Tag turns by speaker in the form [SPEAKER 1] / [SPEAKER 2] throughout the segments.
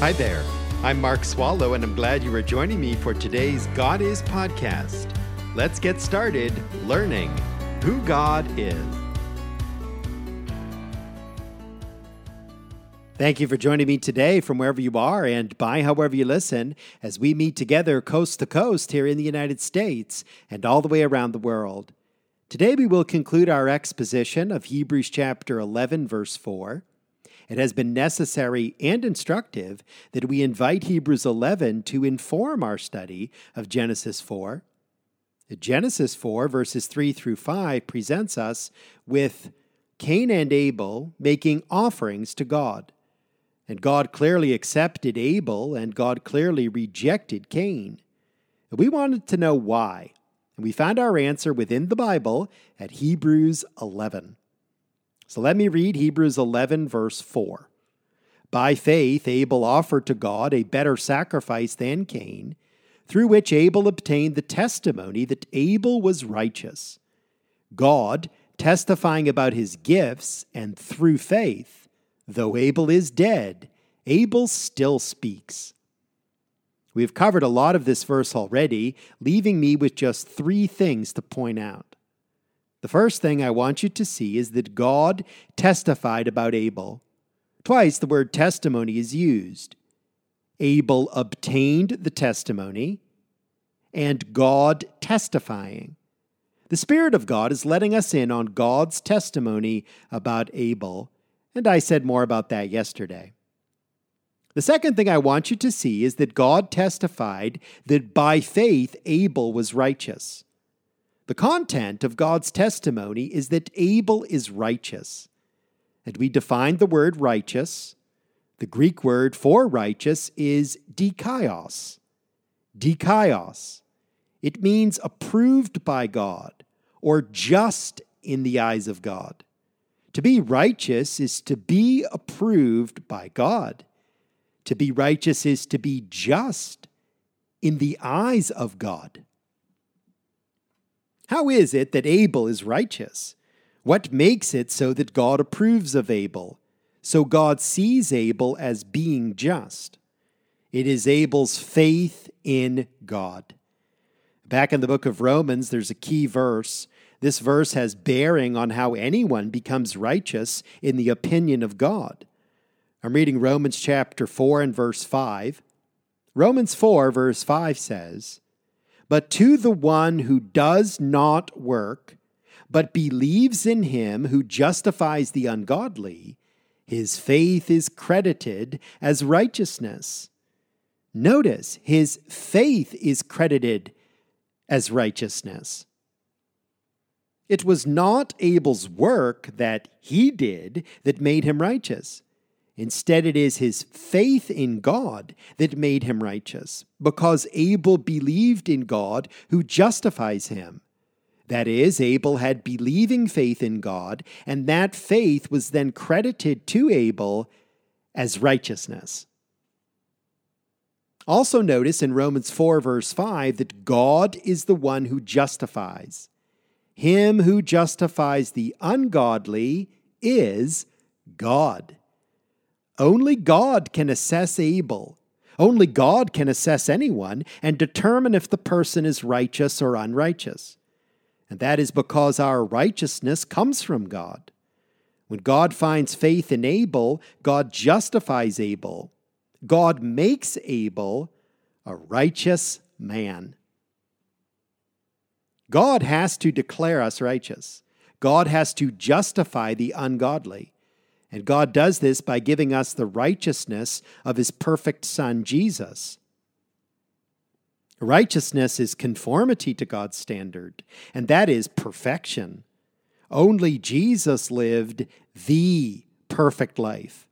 [SPEAKER 1] Hi there. I'm Mark Swallow, and I'm glad you are joining me for today's God Is podcast. Let's get started learning who God is. Thank you for joining me today from wherever you are and by however you listen as we meet together coast to coast here in the United States and all the way around the world. Today we will conclude our exposition of Hebrews chapter 11, verse 4. It has been necessary and instructive that we invite Hebrews 11 to inform our study of Genesis 4. Genesis 4, verses 3 through 5, presents us with Cain and Abel making offerings to God. And God clearly accepted Abel, and God clearly rejected Cain. We wanted to know why, and we found our answer within the Bible at Hebrews 11. So let me read Hebrews 11, verse 4. By faith, Abel offered to God a better sacrifice than Cain, through which Abel obtained the testimony that Abel was righteous. God testifying about his gifts, and through faith, Though Abel is dead, Abel still speaks. We've covered a lot of this verse already, leaving me with just three things to point out. The first thing I want you to see is that God testified about Abel. Twice the word testimony is used. Abel obtained the testimony, and God testifying. The Spirit of God is letting us in on God's testimony about Abel and I said more about that yesterday. The second thing I want you to see is that God testified that by faith Abel was righteous. The content of God's testimony is that Abel is righteous. And we define the word righteous. The Greek word for righteous is dikaios. Dikaios. It means approved by God or just in the eyes of God. To be righteous is to be approved by God. To be righteous is to be just in the eyes of God. How is it that Abel is righteous? What makes it so that God approves of Abel? So God sees Abel as being just. It is Abel's faith in God. Back in the book of Romans, there's a key verse this verse has bearing on how anyone becomes righteous in the opinion of God. I'm reading Romans chapter 4 and verse 5. Romans 4, verse 5 says, But to the one who does not work, but believes in him who justifies the ungodly, his faith is credited as righteousness. Notice, his faith is credited as righteousness. It was not Abel's work that he did that made him righteous. Instead, it is his faith in God that made him righteous, because Abel believed in God who justifies him. That is, Abel had believing faith in God, and that faith was then credited to Abel as righteousness. Also, notice in Romans 4, verse 5, that God is the one who justifies. Him who justifies the ungodly is God. Only God can assess Abel. Only God can assess anyone and determine if the person is righteous or unrighteous. And that is because our righteousness comes from God. When God finds faith in Abel, God justifies Abel. God makes Abel a righteous man. God has to declare us righteous. God has to justify the ungodly. And God does this by giving us the righteousness of his perfect Son, Jesus. Righteousness is conformity to God's standard, and that is perfection. Only Jesus lived the perfect life.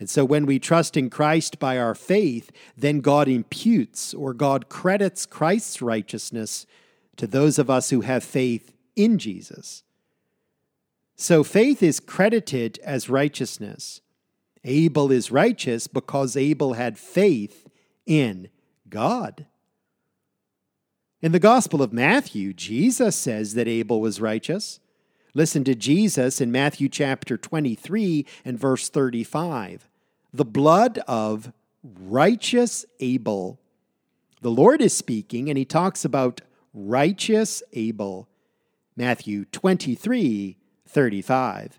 [SPEAKER 1] And so when we trust in Christ by our faith, then God imputes or God credits Christ's righteousness to those of us who have faith in Jesus. So faith is credited as righteousness. Abel is righteous because Abel had faith in God. In the Gospel of Matthew, Jesus says that Abel was righteous. Listen to Jesus in Matthew chapter 23 and verse 35. The blood of righteous Abel. The Lord is speaking, and he talks about righteous Abel. Matthew 23 35.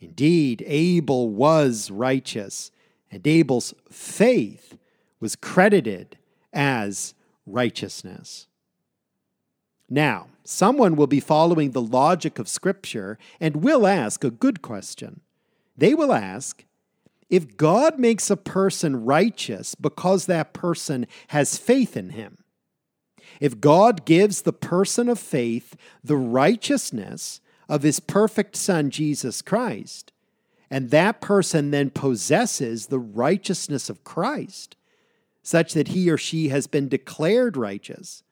[SPEAKER 1] Indeed, Abel was righteous, and Abel's faith was credited as righteousness. Now, someone will be following the logic of Scripture and will ask a good question. They will ask if God makes a person righteous because that person has faith in him, if God gives the person of faith the righteousness of his perfect Son, Jesus Christ, and that person then possesses the righteousness of Christ, such that he or she has been declared righteous.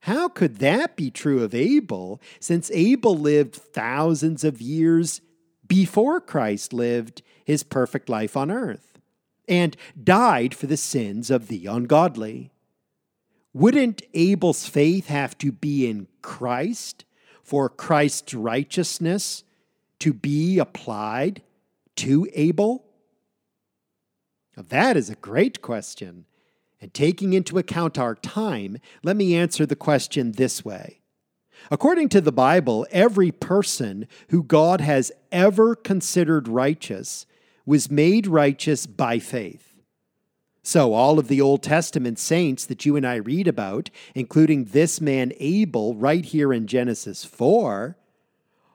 [SPEAKER 1] How could that be true of Abel, since Abel lived thousands of years before Christ lived his perfect life on earth and died for the sins of the ungodly? Wouldn't Abel's faith have to be in Christ for Christ's righteousness to be applied to Abel? Now, that is a great question. And taking into account our time, let me answer the question this way. According to the Bible, every person who God has ever considered righteous was made righteous by faith. So, all of the Old Testament saints that you and I read about, including this man Abel right here in Genesis 4,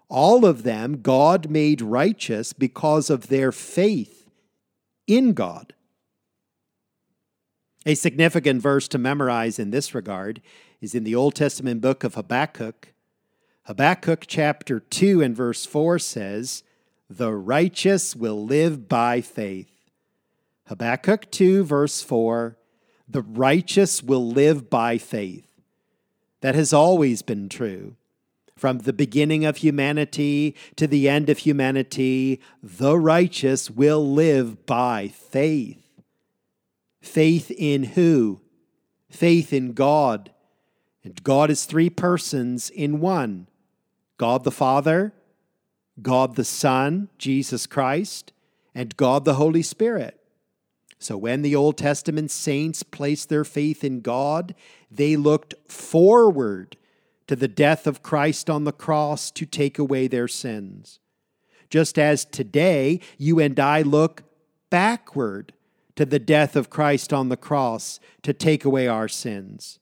[SPEAKER 1] all of them God made righteous because of their faith in God. A significant verse to memorize in this regard is in the Old Testament book of Habakkuk. Habakkuk chapter 2 and verse 4 says, The righteous will live by faith. Habakkuk 2, verse 4 The righteous will live by faith. That has always been true. From the beginning of humanity to the end of humanity, the righteous will live by faith. Faith in who? Faith in God. And God is three persons in one God the Father, God the Son, Jesus Christ, and God the Holy Spirit. So when the Old Testament saints placed their faith in God, they looked forward to the death of Christ on the cross to take away their sins. Just as today you and I look backward to the death of Christ on the cross to take away our sins.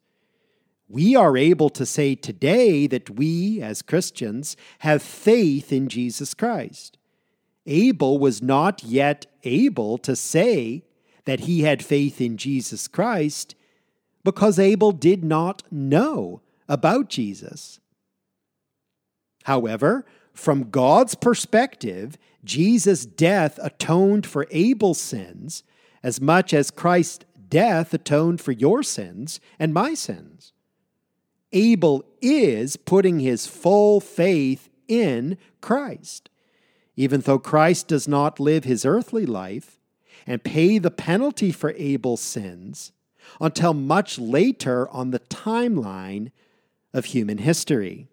[SPEAKER 1] We are able to say today that we, as Christians, have faith in Jesus Christ. Abel was not yet able to say that he had faith in Jesus Christ because Abel did not know about Jesus. However, from God's perspective, Jesus' death atoned for Abel's sins as much as Christ's death atoned for your sins and my sins. Abel is putting his full faith in Christ. Even though Christ does not live his earthly life, and pay the penalty for Abel's sins until much later on the timeline of human history.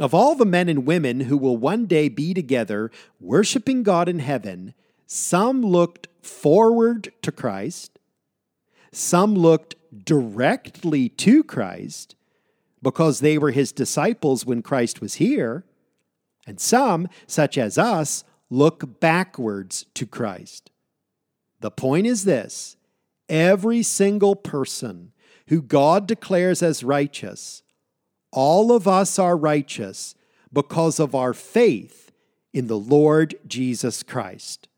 [SPEAKER 1] Of all the men and women who will one day be together worshiping God in heaven, some looked forward to Christ, some looked directly to Christ because they were his disciples when Christ was here, and some, such as us, look backwards to Christ. The point is this every single person who God declares as righteous, all of us are righteous because of our faith in the Lord Jesus Christ.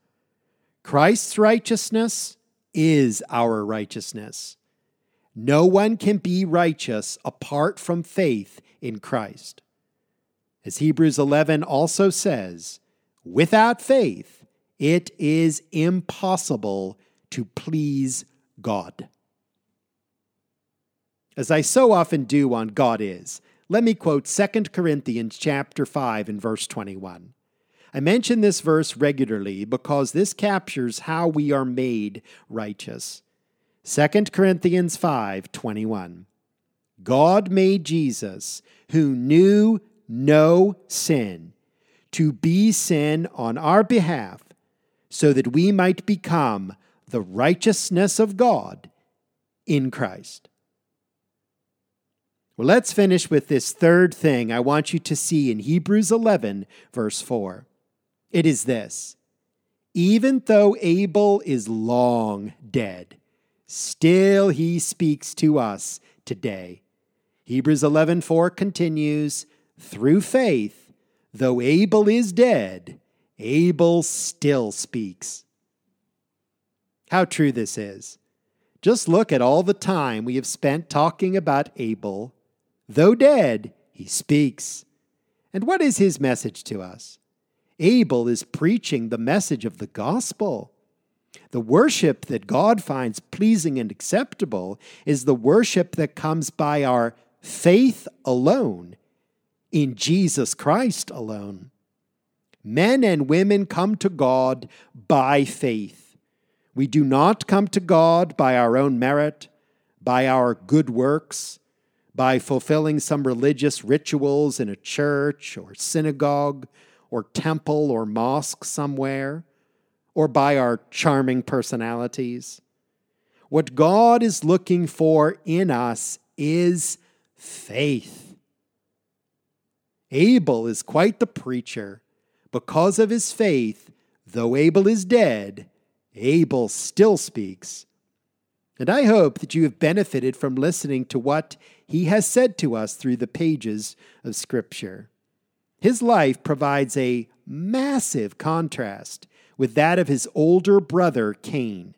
[SPEAKER 1] Christ's righteousness is our righteousness. No one can be righteous apart from faith in Christ. As Hebrews 11 also says, Without faith, it is impossible to please God. As I so often do on God is, let me quote 2 Corinthians chapter 5 and verse 21. I mention this verse regularly because this captures how we are made righteous. 2 Corinthians 5:21 God made Jesus who knew no sin to be sin on our behalf, so that we might become the righteousness of God in Christ. Well, let's finish with this third thing I want you to see in Hebrews 11, verse 4. It is this Even though Abel is long dead, still he speaks to us today. Hebrews 11:4 continues, through faith, though Abel is dead, Abel still speaks. How true this is. Just look at all the time we have spent talking about Abel Though dead, he speaks. And what is his message to us? Abel is preaching the message of the gospel. The worship that God finds pleasing and acceptable is the worship that comes by our faith alone, in Jesus Christ alone. Men and women come to God by faith. We do not come to God by our own merit, by our good works, by fulfilling some religious rituals in a church or synagogue or temple or mosque somewhere, or by our charming personalities. What God is looking for in us is faith. Abel is quite the preacher. Because of his faith, though Abel is dead, Abel still speaks. And I hope that you have benefited from listening to what he has said to us through the pages of Scripture. His life provides a massive contrast with that of his older brother Cain.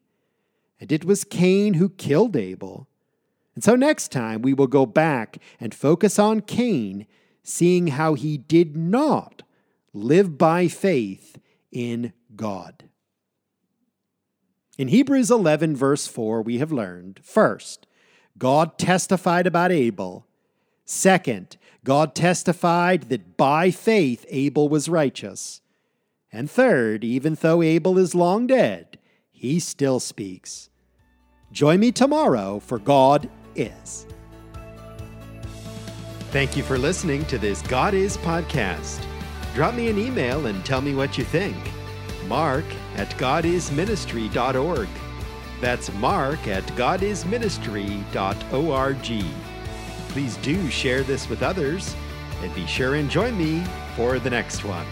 [SPEAKER 1] And it was Cain who killed Abel. And so next time we will go back and focus on Cain, seeing how he did not live by faith in God. In Hebrews 11, verse 4, we have learned first, God testified about Abel. Second, God testified that by faith Abel was righteous. And third, even though Abel is long dead, he still speaks. Join me tomorrow for God is. Thank you for listening to this God is podcast. Drop me an email and tell me what you think. Mark at godisministry.org. That's mark at godisministry.org. Please do share this with others and be sure and join me for the next one.